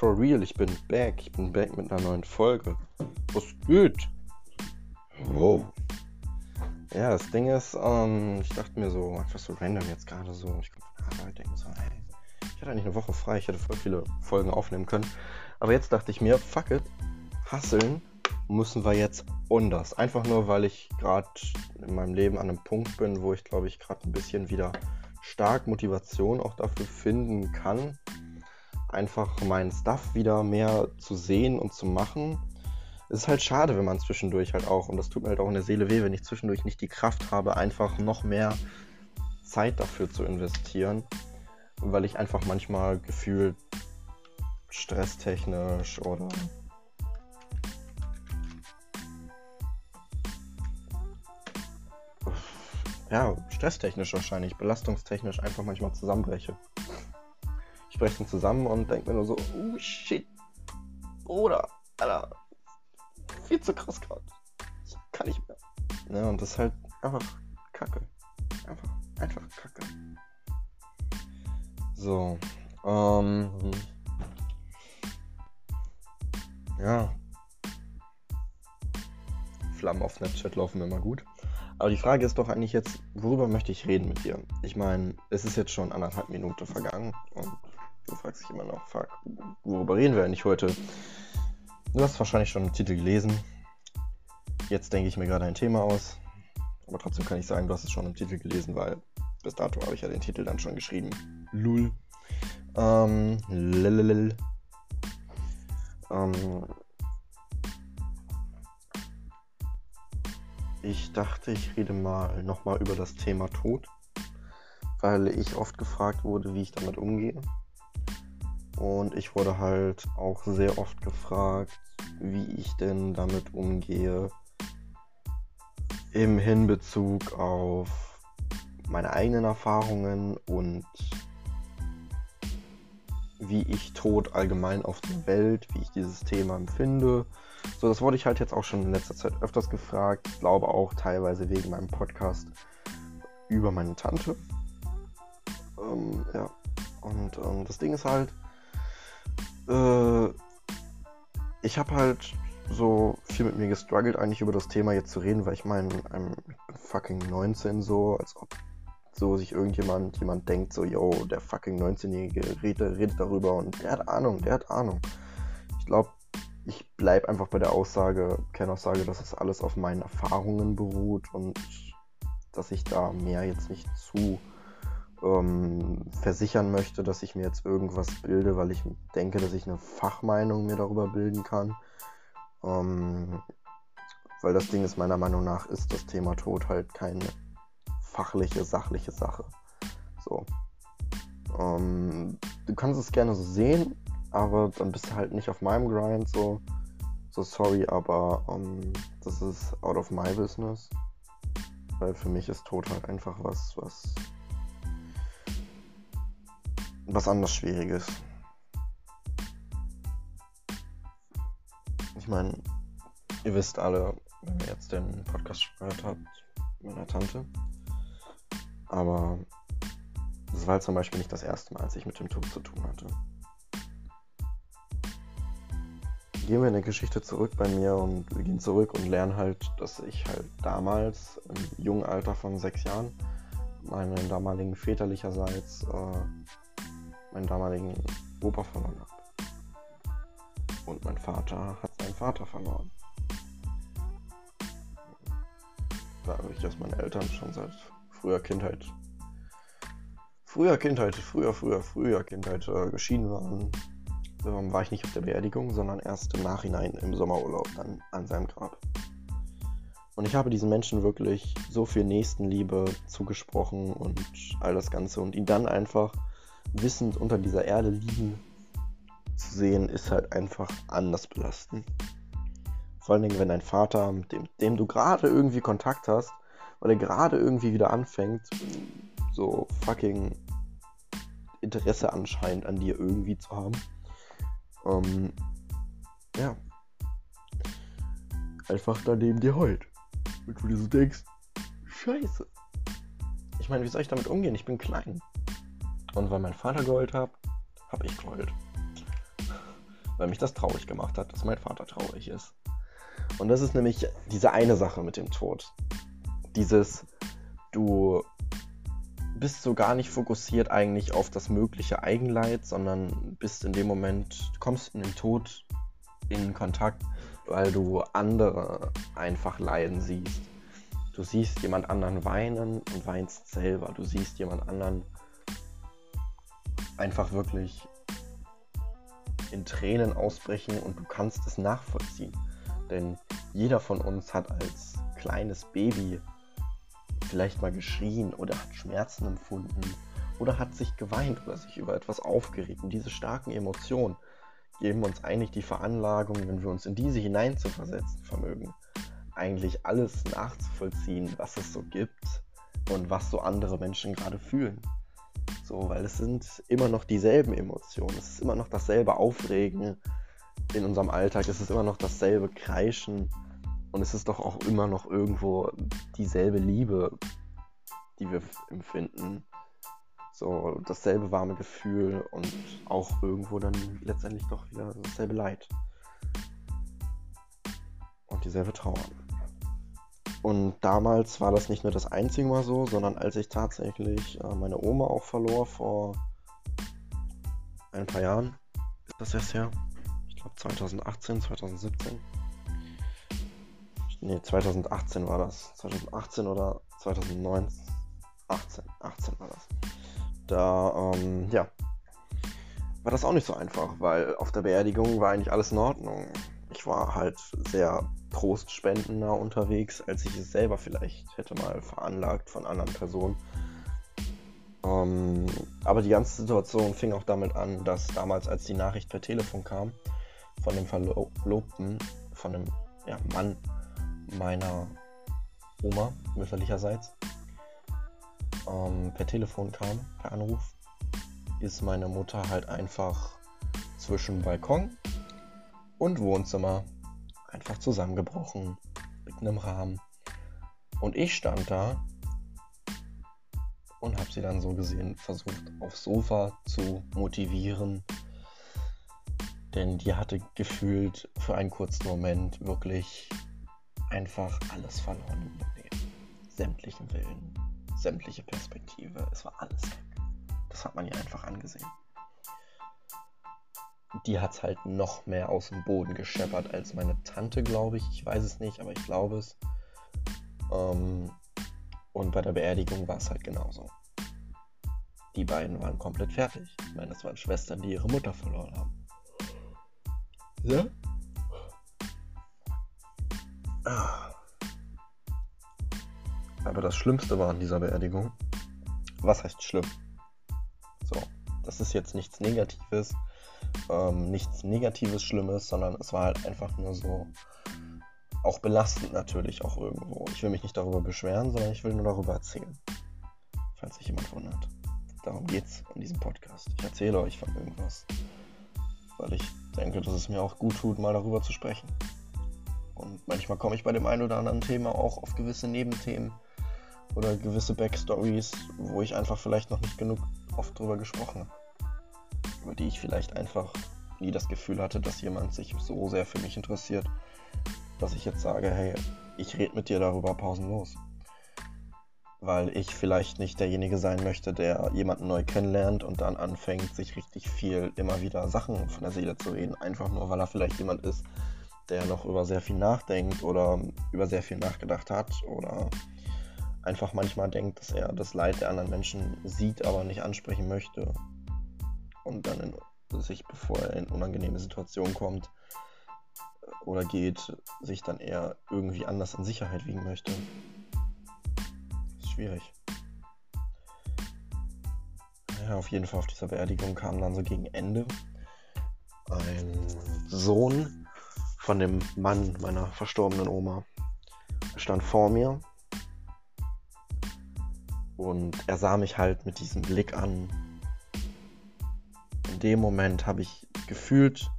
For real, ich bin back. Ich bin back mit einer neuen Folge. Was geht? Wow. Ja, das Ding ist, ähm, ich dachte mir so, einfach so random jetzt gerade so, ich komme von Arbeit, denke so, hey, ich hatte eigentlich eine Woche frei, ich hätte voll viele Folgen aufnehmen können. Aber jetzt dachte ich mir, fuck it, hasseln müssen wir jetzt anders. Einfach nur, weil ich gerade in meinem Leben an einem Punkt bin, wo ich glaube ich gerade ein bisschen wieder stark Motivation auch dafür finden kann, einfach meinen Stuff wieder mehr zu sehen und zu machen. Es ist halt schade, wenn man zwischendurch halt auch, und das tut mir halt auch in der Seele weh, wenn ich zwischendurch nicht die Kraft habe, einfach noch mehr Zeit dafür zu investieren, weil ich einfach manchmal gefühlt stresstechnisch oder ja, stresstechnisch wahrscheinlich, belastungstechnisch einfach manchmal zusammenbreche. Ich dann zusammen und denke mir nur so, oh shit, Bruder, Alter, viel zu krass gerade. Ich kann nicht mehr. Ja, und das ist halt einfach Kacke. Einfach, einfach Kacke. So, ähm, ja. Flammen auf Snapchat laufen immer gut. Aber die Frage ist doch eigentlich jetzt, worüber möchte ich reden mit dir? Ich meine, es ist jetzt schon anderthalb Minuten vergangen und du fragst dich immer noch, fuck, worüber reden wir eigentlich heute? Du hast wahrscheinlich schon den Titel gelesen. Jetzt denke ich mir gerade ein Thema aus. Aber trotzdem kann ich sagen, du hast es schon im Titel gelesen, weil bis dato habe ich ja den Titel dann schon geschrieben. Lul. Ähm, lelelel. Ähm, Ich dachte, ich rede mal nochmal über das Thema Tod, weil ich oft gefragt wurde, wie ich damit umgehe. Und ich wurde halt auch sehr oft gefragt, wie ich denn damit umgehe im Hinbezug auf meine eigenen Erfahrungen und wie ich Tod allgemein auf der Welt, wie ich dieses Thema empfinde so, das wurde ich halt jetzt auch schon in letzter Zeit öfters gefragt. Ich glaube auch teilweise wegen meinem Podcast über meine Tante. Ähm, ja. Und ähm, das Ding ist halt, äh, ich habe halt so viel mit mir gestruggelt, eigentlich über das Thema jetzt zu reden, weil ich meine, I'm fucking 19 so, als ob so sich irgendjemand jemand denkt, so, yo, der fucking 19-Jährige redet, redet darüber und der hat Ahnung, der hat Ahnung. Ich glaube, ich bleibe einfach bei der Aussage, Kernaussage, dass es alles auf meinen Erfahrungen beruht und dass ich da mehr jetzt nicht zu ähm, versichern möchte, dass ich mir jetzt irgendwas bilde, weil ich denke, dass ich eine Fachmeinung mir darüber bilden kann. Ähm, weil das Ding ist, meiner Meinung nach, ist das Thema Tod halt keine fachliche, sachliche Sache. So. Ähm, du kannst es gerne so sehen, aber dann bist du halt nicht auf meinem Grind so. So sorry, aber um, ähm, das ist out of my business. Weil für mich ist Tod halt einfach was, was. Was anders Schwieriges. Ich meine, ihr wisst alle, wenn ihr jetzt den Podcast gehört habt, meiner Tante. Aber das war halt zum Beispiel nicht das erste Mal, als ich mit dem Tod zu tun hatte. gehen wir in der Geschichte zurück bei mir und wir gehen zurück und lernen halt, dass ich halt damals im jungen Alter von sechs Jahren meinen damaligen väterlicherseits äh, meinen damaligen Opa verloren habe. Und mein Vater hat seinen Vater verloren. Dadurch, dass meine Eltern schon seit früher Kindheit, früher Kindheit, früher, früher, früher Kindheit äh, geschieden waren, ähm, war ich nicht auf der Beerdigung, sondern erst im Nachhinein im Sommerurlaub dann an seinem Grab. Und ich habe diesen Menschen wirklich so viel Nächstenliebe zugesprochen und all das Ganze. Und ihn dann einfach wissend unter dieser Erde liegen zu sehen, ist halt einfach anders belastend. Vor allen Dingen, wenn dein Vater, mit dem, dem du gerade irgendwie Kontakt hast, weil er gerade irgendwie wieder anfängt, so fucking Interesse anscheinend an dir irgendwie zu haben ähm, ja, einfach daneben dir heult. Und du dir so denkst, scheiße. Ich meine, wie soll ich damit umgehen? Ich bin klein. Und weil mein Vater geheult hat, hab ich geheult. weil mich das traurig gemacht hat, dass mein Vater traurig ist. Und das ist nämlich diese eine Sache mit dem Tod. Dieses, du bist so gar nicht fokussiert eigentlich auf das mögliche Eigenleid, sondern bist in dem Moment, kommst in den Tod in Kontakt, weil du andere einfach leiden siehst. Du siehst jemand anderen weinen und weinst selber. Du siehst jemand anderen einfach wirklich in Tränen ausbrechen und du kannst es nachvollziehen. Denn jeder von uns hat als kleines Baby vielleicht mal geschrien oder hat Schmerzen empfunden oder hat sich geweint oder sich über etwas aufgeregt. Und diese starken Emotionen geben uns eigentlich die Veranlagung, wenn wir uns in diese hineinzuversetzen vermögen, eigentlich alles nachzuvollziehen, was es so gibt und was so andere Menschen gerade fühlen. So, weil es sind immer noch dieselben Emotionen, es ist immer noch dasselbe Aufregen in unserem Alltag, es ist immer noch dasselbe Kreischen und es ist doch auch immer noch irgendwo dieselbe Liebe, die wir empfinden. So dasselbe warme Gefühl und auch irgendwo dann letztendlich doch wieder dasselbe Leid. Und dieselbe Trauer. Und damals war das nicht nur das einzige Mal so, sondern als ich tatsächlich äh, meine Oma auch verlor vor ein paar Jahren, ist das erst her? Ich glaube 2018, 2017. Ne, 2018 war das. 2018 oder 2019. 18, 18 war das. Da, ähm, ja, war das auch nicht so einfach, weil auf der Beerdigung war eigentlich alles in Ordnung. Ich war halt sehr trostspendender unterwegs, als ich es selber vielleicht hätte mal veranlagt von anderen Personen. Ähm, aber die ganze Situation fing auch damit an, dass damals, als die Nachricht per Telefon kam, von dem Verlobten, von dem ja, Mann meiner Oma, mütterlicherseits, ähm, per Telefon kam, per Anruf, ist meine Mutter halt einfach zwischen Balkon und Wohnzimmer einfach zusammengebrochen, mitten im Rahmen. Und ich stand da und habe sie dann so gesehen versucht aufs Sofa zu motivieren. Denn die hatte gefühlt für einen kurzen Moment wirklich einfach alles verloren im. Sämtlichen Willen, sämtliche Perspektive, es war alles weg. Das hat man ihr einfach angesehen. Die hat es halt noch mehr aus dem Boden gescheppert als meine Tante, glaube ich. Ich weiß es nicht, aber ich glaube es. Ähm, und bei der Beerdigung war es halt genauso. Die beiden waren komplett fertig. Ich meine, das waren Schwestern, die ihre Mutter verloren haben. Ja? Ah. Aber das Schlimmste war an dieser Beerdigung. Was heißt schlimm? So, das ist jetzt nichts Negatives, ähm, nichts Negatives, Schlimmes, sondern es war halt einfach nur so auch belastend natürlich auch irgendwo. Ich will mich nicht darüber beschweren, sondern ich will nur darüber erzählen. Falls sich jemand wundert. Darum geht's in diesem Podcast. Ich erzähle euch von irgendwas. Weil ich denke, dass es mir auch gut tut, mal darüber zu sprechen. Und manchmal komme ich bei dem einen oder anderen Thema auch auf gewisse Nebenthemen oder gewisse Backstories, wo ich einfach vielleicht noch nicht genug oft drüber gesprochen habe. Über die ich vielleicht einfach nie das Gefühl hatte, dass jemand sich so sehr für mich interessiert, dass ich jetzt sage, hey, ich rede mit dir darüber pausenlos. Weil ich vielleicht nicht derjenige sein möchte, der jemanden neu kennenlernt und dann anfängt, sich richtig viel immer wieder Sachen von der Seele zu reden. Einfach nur, weil er vielleicht jemand ist, der noch über sehr viel nachdenkt oder über sehr viel nachgedacht hat oder einfach manchmal denkt, dass er das Leid der anderen Menschen sieht, aber nicht ansprechen möchte und dann in, sich, bevor er in unangenehme Situationen kommt oder geht, sich dann eher irgendwie anders in Sicherheit wiegen möchte. Ist schwierig. Ja, auf jeden Fall auf dieser Beerdigung kam dann so gegen Ende ein Sohn von dem Mann meiner verstorbenen Oma. Er stand vor mir und er sah mich halt mit diesem Blick an. Dem Moment habe ich gefühlt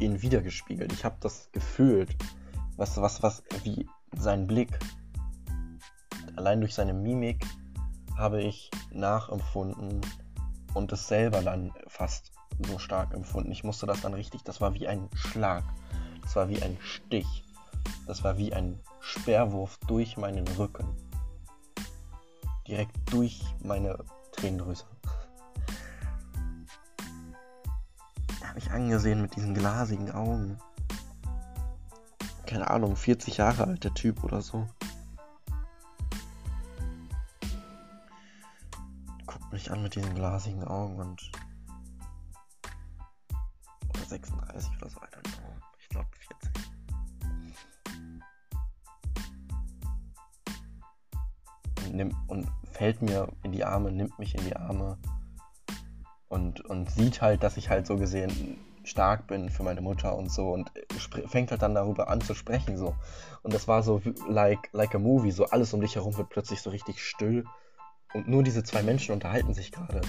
ihn wiedergespiegelt. Ich habe das gefühlt, was, was, was, wie sein Blick, allein durch seine Mimik habe ich nachempfunden und es selber dann fast so stark empfunden. Ich musste das dann richtig, das war wie ein Schlag. Das war wie ein Stich. Das war wie ein Speerwurf durch meinen Rücken. Direkt durch meine Tränendrüse. Hat mich angesehen mit diesen glasigen Augen. Keine Ahnung, 40 Jahre alt der Typ oder so. Guckt mich an mit diesen glasigen Augen und 36 oder so. Ich glaube 40. Und, nimm, und fällt mir in die Arme, nimmt mich in die Arme und, und sieht halt, dass ich halt so gesehen stark bin für meine Mutter und so und fängt halt dann darüber an zu sprechen so. Und das war so like, like a movie, so alles um dich herum wird plötzlich so richtig still und nur diese zwei Menschen unterhalten sich gerade.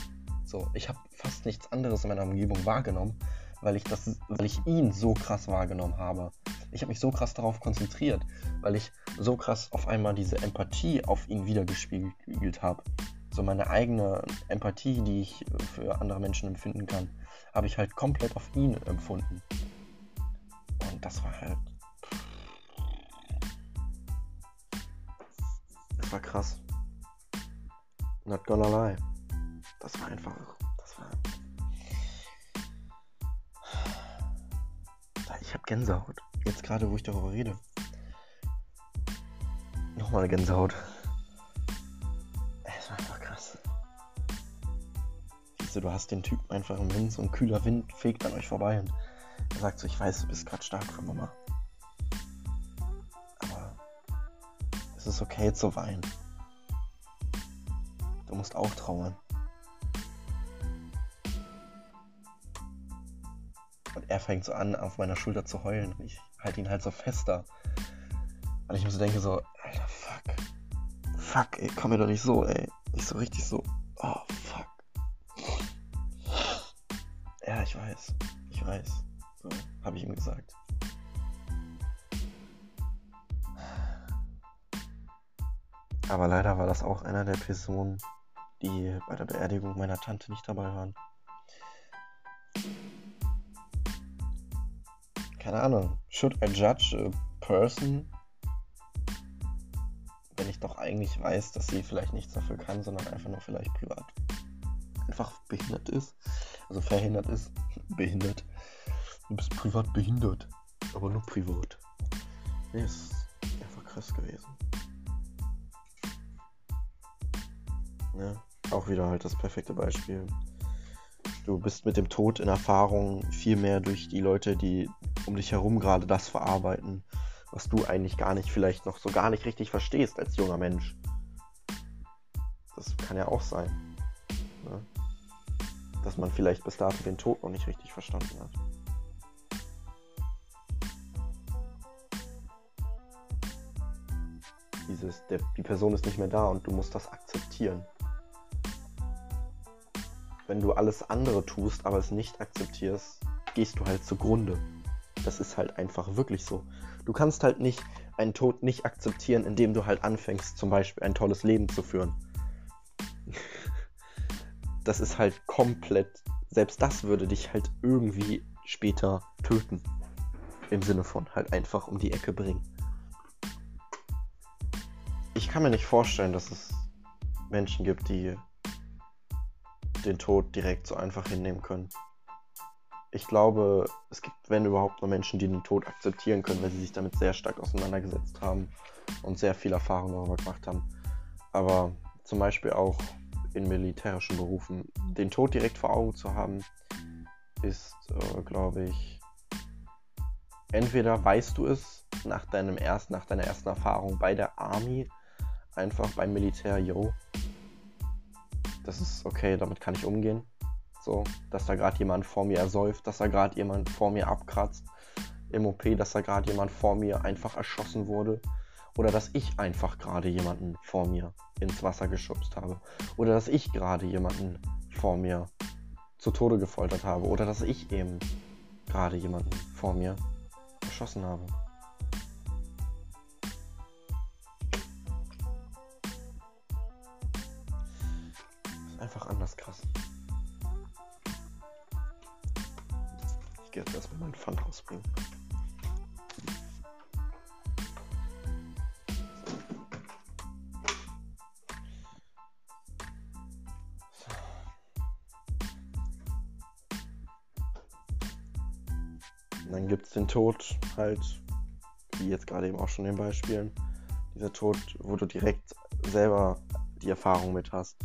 So, ich habe fast nichts anderes in meiner Umgebung wahrgenommen weil ich, das, weil ich ihn so krass wahrgenommen habe. Ich habe mich so krass darauf konzentriert, weil ich so krass auf einmal diese Empathie auf ihn wiedergespiegelt habe. So meine eigene Empathie, die ich für andere Menschen empfinden kann, habe ich halt komplett auf ihn empfunden. Und das war halt. Das war krass. Not gonna lie. Das war einfach habe Gänsehaut. Jetzt gerade, wo ich darüber rede. Nochmal Gänsehaut. Du, du hast den Typen einfach im Wind, so ein kühler Wind fegt an euch vorbei und er sagt so, ich weiß, du bist gerade stark für Mama. Aber es ist okay zu weinen. Du musst auch trauern. Und er fängt so an, auf meiner Schulter zu heulen. Und ich halte ihn halt so fester. Und ich mir so denke so, Alter, fuck. Fuck, ey, komm mir doch nicht so, ey. Nicht so richtig so. Oh, ich weiß. Ich weiß. So, habe ich ihm gesagt. Aber leider war das auch einer der Personen, die bei der Beerdigung meiner Tante nicht dabei waren. keine Ahnung, should I judge a person, wenn ich doch eigentlich weiß, dass sie vielleicht nichts dafür kann, sondern einfach nur vielleicht privat einfach behindert ist, also verhindert ist, behindert. Du bist privat behindert, aber nur privat. Nee, ist einfach krass gewesen. Ja, auch wieder halt das perfekte Beispiel. Du bist mit dem Tod in Erfahrung viel mehr durch die Leute, die um dich herum gerade das verarbeiten, was du eigentlich gar nicht, vielleicht noch so gar nicht richtig verstehst als junger Mensch. Das kann ja auch sein. Ne? Dass man vielleicht bis dato den Tod noch nicht richtig verstanden hat. Dieses, der, die Person ist nicht mehr da und du musst das akzeptieren. Wenn du alles andere tust, aber es nicht akzeptierst, gehst du halt zugrunde. Das ist halt einfach wirklich so. Du kannst halt nicht einen Tod nicht akzeptieren, indem du halt anfängst, zum Beispiel ein tolles Leben zu führen. Das ist halt komplett, selbst das würde dich halt irgendwie später töten. Im Sinne von halt einfach um die Ecke bringen. Ich kann mir nicht vorstellen, dass es Menschen gibt, die den Tod direkt so einfach hinnehmen können ich glaube, es gibt, wenn überhaupt, nur Menschen, die den Tod akzeptieren können, weil sie sich damit sehr stark auseinandergesetzt haben und sehr viel Erfahrung darüber gemacht haben. Aber zum Beispiel auch in militärischen Berufen, den Tod direkt vor Augen zu haben, ist, äh, glaube ich, entweder weißt du es nach deinem ersten, nach deiner ersten Erfahrung bei der Army, einfach beim Militär, yo, das ist okay, damit kann ich umgehen so, dass da gerade jemand vor mir ersäuft, dass da gerade jemand vor mir abkratzt im OP, dass da gerade jemand vor mir einfach erschossen wurde. Oder dass ich einfach gerade jemanden vor mir ins Wasser geschubst habe. Oder dass ich gerade jemanden vor mir zu Tode gefoltert habe. Oder dass ich eben gerade jemanden vor mir erschossen habe. Das ist einfach anders krass. gehe jetzt erstmal meinen Pfand rausbringen. Den Tod halt, wie jetzt gerade eben auch schon in den Beispielen, dieser Tod, wo du direkt selber die Erfahrung mit hast.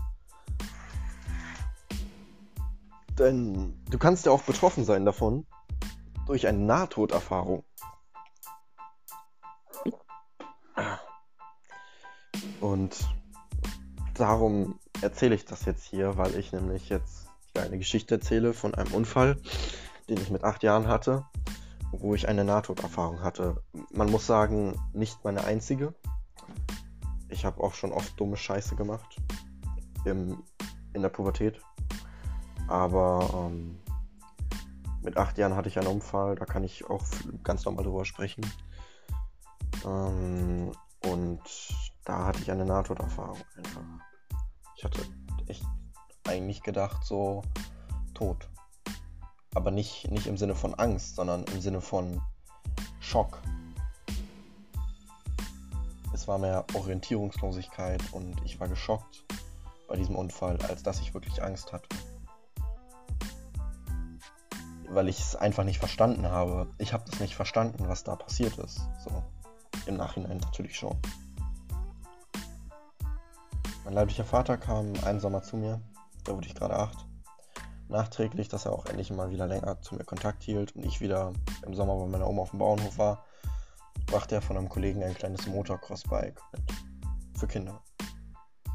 Denn du kannst ja auch betroffen sein davon durch eine Nahtoderfahrung. Und darum erzähle ich das jetzt hier, weil ich nämlich jetzt eine Geschichte erzähle von einem Unfall, den ich mit acht Jahren hatte, wo ich eine Nahtoderfahrung hatte. Man muss sagen, nicht meine einzige. Ich habe auch schon oft dumme Scheiße gemacht im, in der Pubertät. Aber ähm, mit acht Jahren hatte ich einen Unfall, da kann ich auch ganz normal drüber sprechen. Ähm, und da hatte ich eine Nahtoderfahrung. Ich hatte echt eigentlich gedacht, so tot. Aber nicht, nicht im Sinne von Angst, sondern im Sinne von Schock. Es war mehr Orientierungslosigkeit und ich war geschockt bei diesem Unfall, als dass ich wirklich Angst hatte weil ich es einfach nicht verstanden habe. Ich habe das nicht verstanden, was da passiert ist. So, im Nachhinein natürlich schon. Mein leiblicher Vater kam einen Sommer zu mir, da wurde ich gerade acht. Nachträglich, dass er auch endlich mal wieder länger zu mir Kontakt hielt und ich wieder im Sommer bei meiner Oma auf dem Bauernhof war, brachte er von einem Kollegen ein kleines Motocross-Bike mit. Für Kinder.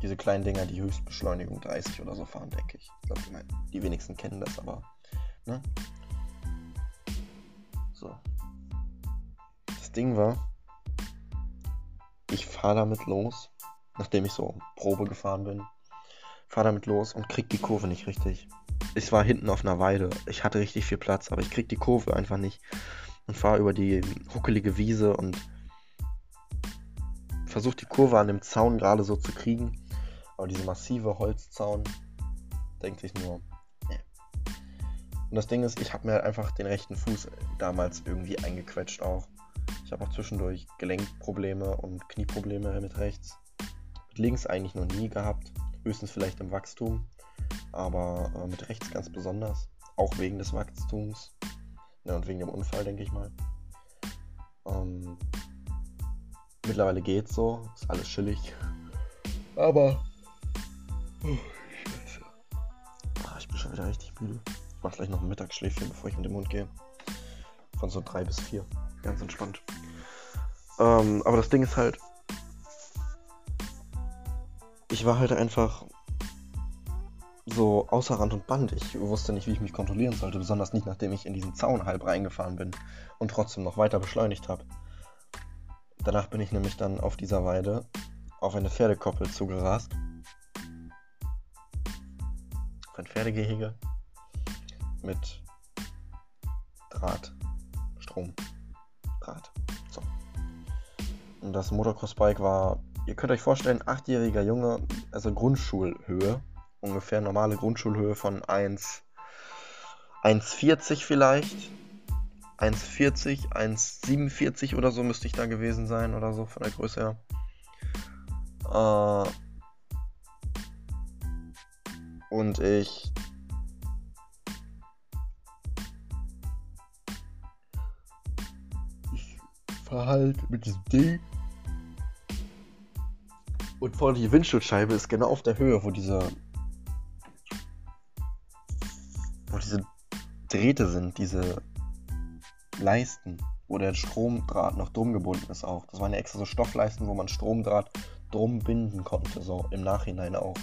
Diese kleinen Dinger, die Höchstbeschleunigung 30 oder so fahren, denke ich. Ich glaube, die wenigsten kennen das, aber Ne? So. Das Ding war, ich fahre damit los, nachdem ich so Probe gefahren bin. Fahre damit los und krieg die Kurve nicht richtig. Ich war hinten auf einer Weide. Ich hatte richtig viel Platz, aber ich krieg die Kurve einfach nicht. Und fahre über die huckelige Wiese und versuche die Kurve an dem Zaun gerade so zu kriegen. Aber diese massive Holzzaun denkt sich nur, und das Ding ist, ich habe mir halt einfach den rechten Fuß damals irgendwie eingequetscht auch. Ich habe auch zwischendurch Gelenkprobleme und Knieprobleme mit rechts. Mit links eigentlich noch nie gehabt. Höchstens vielleicht im Wachstum. Aber äh, mit rechts ganz besonders. Auch wegen des Wachstums. Ja, und wegen dem Unfall, denke ich mal. Ähm, mittlerweile geht's so. Ist alles chillig. Aber. Oh, Scheiße. Ach, ich bin schon wieder richtig müde mache gleich noch ein Mittagsschläfchen, bevor ich mit dem Hund gehe. Von so drei bis vier. Ganz entspannt. Ähm, aber das Ding ist halt, ich war halt einfach so außer Rand und Band. Ich wusste nicht, wie ich mich kontrollieren sollte, besonders nicht, nachdem ich in diesen Zaun halb reingefahren bin und trotzdem noch weiter beschleunigt habe. Danach bin ich nämlich dann auf dieser Weide auf eine Pferdekoppel zugerast. Auf ein Pferdegehege mit Draht, Strom, Draht. So. Und das Motocross-Bike war, ihr könnt euch vorstellen, achtjähriger Junge, also Grundschulhöhe, ungefähr normale Grundschulhöhe von 1, 1,40 vielleicht. 1,40, 1,47 oder so müsste ich da gewesen sein oder so von der Größe her. Äh, und ich fahre halt mit diesem Ding. Und vorne die Windschutzscheibe ist genau auf der Höhe, wo diese. Wo diese Drähte sind, diese Leisten, wo der Stromdraht noch drum gebunden ist auch. Das waren ja extra so Stoffleisten, wo man Stromdraht drum binden konnte, so im Nachhinein auch.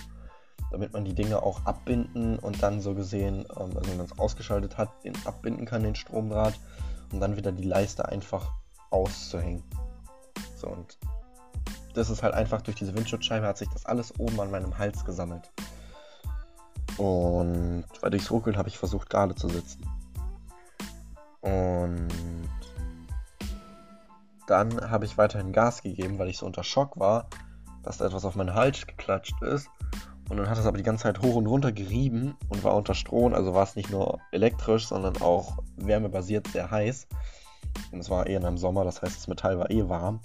Damit man die Dinge auch abbinden und dann so gesehen, ähm, also wenn man es ausgeschaltet hat, den abbinden kann, den Stromdraht, und dann wieder die Leiste einfach auszuhängen. So, und das ist halt einfach durch diese Windschutzscheibe hat sich das alles oben an meinem Hals gesammelt. Und weil durchs Ruckeln habe ich versucht, gerade zu sitzen. Und dann habe ich weiterhin Gas gegeben, weil ich so unter Schock war, dass da etwas auf meinen Hals geklatscht ist. Und dann hat es aber die ganze Zeit hoch und runter gerieben und war unter Strom. Also war es nicht nur elektrisch, sondern auch wärmebasiert sehr heiß. Und es war eh in einem Sommer, das heißt, das Metall war eh warm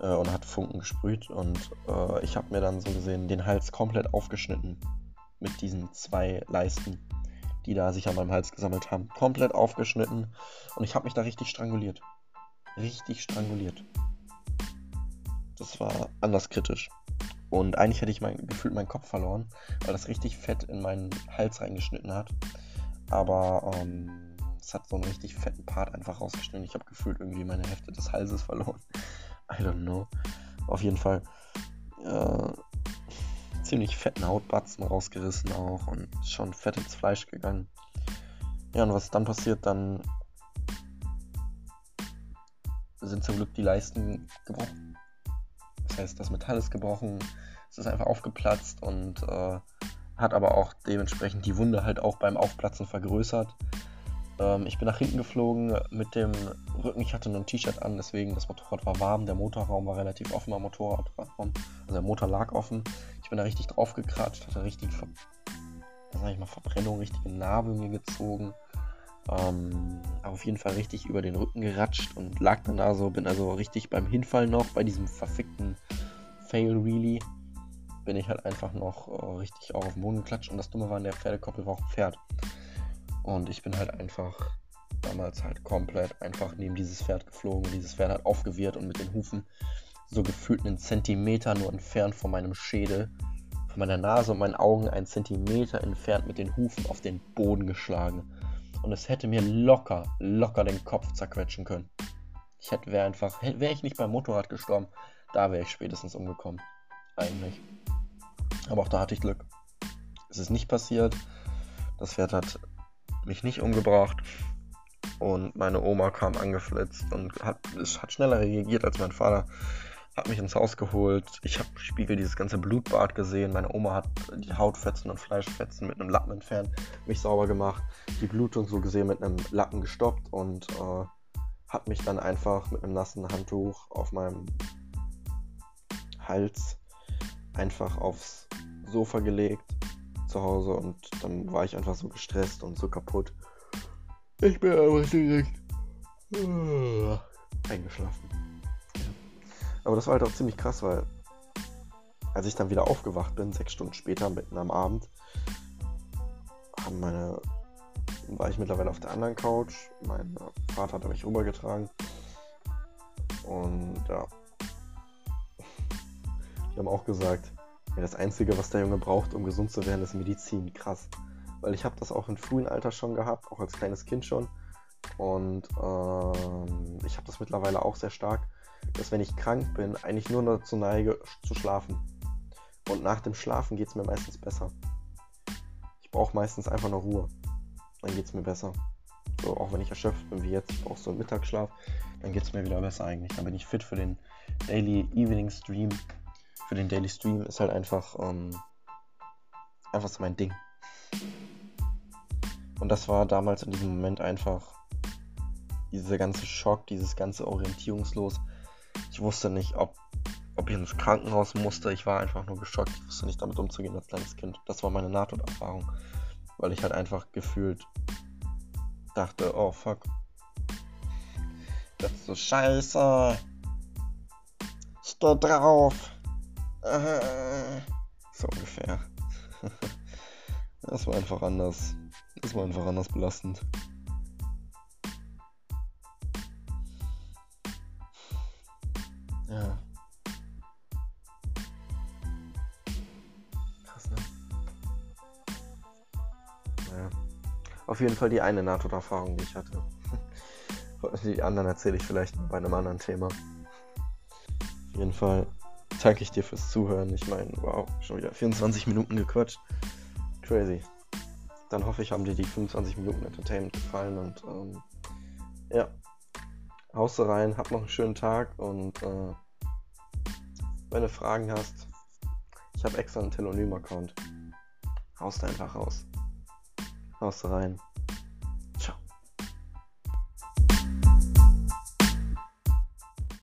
äh, und hat Funken gesprüht. Und äh, ich habe mir dann so gesehen den Hals komplett aufgeschnitten mit diesen zwei Leisten, die da sich an meinem Hals gesammelt haben. Komplett aufgeschnitten und ich habe mich da richtig stranguliert. Richtig stranguliert. Das war anders kritisch. Und eigentlich hätte ich mein, gefühlt meinen Kopf verloren, weil das richtig fett in meinen Hals reingeschnitten hat. Aber ähm, es hat so einen richtig fetten Part einfach rausgeschnitten. Ich habe gefühlt irgendwie meine Hälfte des Halses verloren. I don't know. Auf jeden Fall äh, ziemlich fetten Hautbatzen rausgerissen auch und schon fett ins Fleisch gegangen. Ja, und was dann passiert, dann sind zum Glück die Leisten gebrochen. Das heißt, das Metall ist gebrochen, es ist einfach aufgeplatzt und äh, hat aber auch dementsprechend die Wunde halt auch beim Aufplatzen vergrößert. Ähm, ich bin nach hinten geflogen mit dem Rücken. Ich hatte nur ein T-Shirt an, deswegen das Motorrad war warm. Der Motorraum war relativ offen am Motorradraum. Also der Motor lag offen. Ich bin da richtig drauf gekratscht, hatte richtig Ver sag ich mal, Verbrennung, richtige Narbe mir gezogen. Ähm, auf jeden Fall richtig über den Rücken geratscht und lag dann da so, bin also richtig beim Hinfallen noch, bei diesem verfickten Fail Really, bin ich halt einfach noch äh, richtig auch auf den Boden geklatscht und das Dumme war, in der Pferdekoppel war auch ein Pferd. Und ich bin halt einfach damals halt komplett einfach neben dieses Pferd geflogen. Dieses Pferd hat aufgewehrt und mit den Hufen so gefühlt einen Zentimeter nur entfernt von meinem Schädel, von meiner Nase und meinen Augen einen Zentimeter entfernt mit den Hufen auf den Boden geschlagen. Und es hätte mir locker, locker den Kopf zerquetschen können. Ich hätte wäre einfach, wäre ich nicht beim Motorrad gestorben, da wäre ich spätestens umgekommen. Eigentlich. Aber auch da hatte ich Glück. Es ist nicht passiert. Das Pferd hat mich nicht umgebracht. Und meine Oma kam angeflitzt und hat, hat schneller reagiert als mein Vater. Hat mich ins Haus geholt. Ich habe im Spiegel dieses ganze Blutbad gesehen. Meine Oma hat die Hautfetzen und Fleischfetzen mit einem Lappen entfernt, mich sauber gemacht. Die Blutung so gesehen mit einem Lappen gestoppt und äh, hat mich dann einfach mit einem nassen Handtuch auf meinem Hals einfach aufs Sofa gelegt zu Hause und dann war ich einfach so gestresst und so kaputt. Ich bin einfach direkt uh, eingeschlafen. Aber das war halt auch ziemlich krass, weil als ich dann wieder aufgewacht bin, sechs Stunden später, mitten am Abend, haben meine, war ich mittlerweile auf der anderen Couch. Mein Vater hat mich rübergetragen. Und ja. Die haben auch gesagt, ja, das Einzige, was der Junge braucht, um gesund zu werden, ist Medizin. Krass. Weil ich habe das auch im frühen Alter schon gehabt, auch als kleines Kind schon. Und ähm, ich habe das mittlerweile auch sehr stark, dass wenn ich krank bin, eigentlich nur dazu neige zu schlafen. Und nach dem Schlafen geht es mir meistens besser. Ich brauche meistens einfach nur Ruhe. Dann geht es mir besser. So, auch wenn ich erschöpft bin wie jetzt, ich brauche so einen Mittagsschlaf, dann geht es mir wieder besser eigentlich. Dann bin ich fit für den Daily Evening Stream für den Daily Stream ist halt einfach, ähm, einfach so mein Ding. Und das war damals in diesem Moment einfach dieser ganze Schock, dieses ganze Orientierungslos. Ich wusste nicht, ob, ob ich ins Krankenhaus musste. Ich war einfach nur geschockt. Ich wusste nicht damit umzugehen als kleines Kind. Das war meine Nahtoderfahrung. Weil ich halt einfach gefühlt dachte, oh fuck. Das ist so scheiße. Steh drauf. Äh, so ungefähr. Das war einfach anders. Das war einfach anders belastend. Ja. Krass, ne? Naja. Auf jeden Fall die eine Nahtoderfahrung, die ich hatte. Die anderen erzähle ich vielleicht bei einem anderen Thema. Auf jeden Fall danke ich dir fürs Zuhören. Ich meine, wow, schon wieder 24 Minuten gequatscht. Crazy. Dann hoffe ich, haben dir die 25 Minuten Entertainment gefallen und ähm, ja, haust rein, hab noch einen schönen Tag und äh, wenn du Fragen hast, ich habe extra einen Telonym-Account. Haust einfach raus. Haust rein.